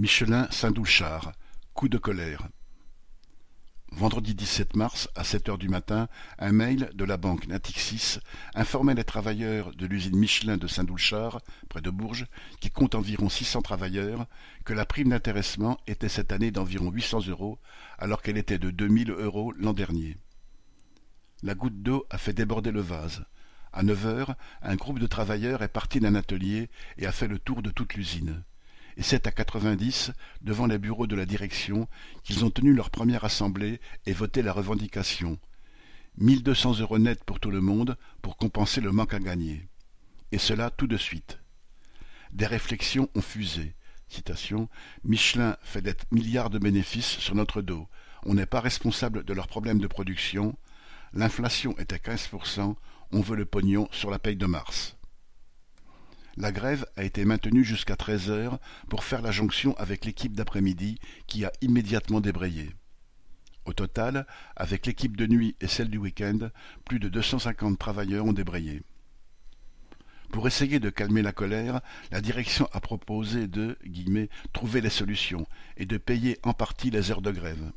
Michelin Saint-Doulchard, coup de colère. Vendredi 17 mars, à sept heures du matin, un mail de la banque Natixis informait les travailleurs de l'usine Michelin de Saint-Doulchard, près de Bourges, qui compte environ 600 travailleurs, que la prime d'intéressement était cette année d'environ 800 euros, alors qu'elle était de 2000 euros l'an dernier. La goutte d'eau a fait déborder le vase. À neuf heures, un groupe de travailleurs est parti d'un atelier et a fait le tour de toute l'usine et c'est à quatre-vingt-dix, devant les bureaux de la direction, qu'ils ont tenu leur première assemblée et voté la revendication. Mille deux cents euros nets pour tout le monde pour compenser le manque à gagner. Et cela tout de suite. Des réflexions ont fusé. Citation, Michelin fait des milliards de bénéfices sur notre dos. On n'est pas responsable de leurs problèmes de production. L'inflation est à 15%. On veut le pognon sur la paye de mars. La grève a été maintenue jusqu'à treize heures pour faire la jonction avec l'équipe d'après-midi qui a immédiatement débrayé. Au total, avec l'équipe de nuit et celle du week-end, plus de deux cent cinquante travailleurs ont débrayé. Pour essayer de calmer la colère, la direction a proposé de trouver les solutions et de payer en partie les heures de grève.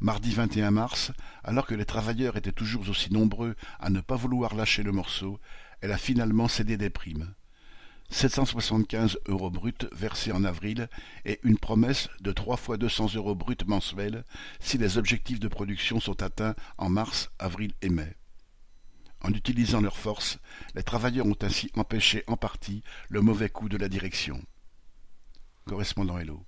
Mardi 21 mars, alors que les travailleurs étaient toujours aussi nombreux à ne pas vouloir lâcher le morceau, elle a finalement cédé des primes. 775 euros bruts versés en avril et une promesse de trois fois 200 euros bruts mensuels si les objectifs de production sont atteints en mars, avril et mai. En utilisant leurs forces, les travailleurs ont ainsi empêché en partie le mauvais coup de la direction. Correspondant Hello.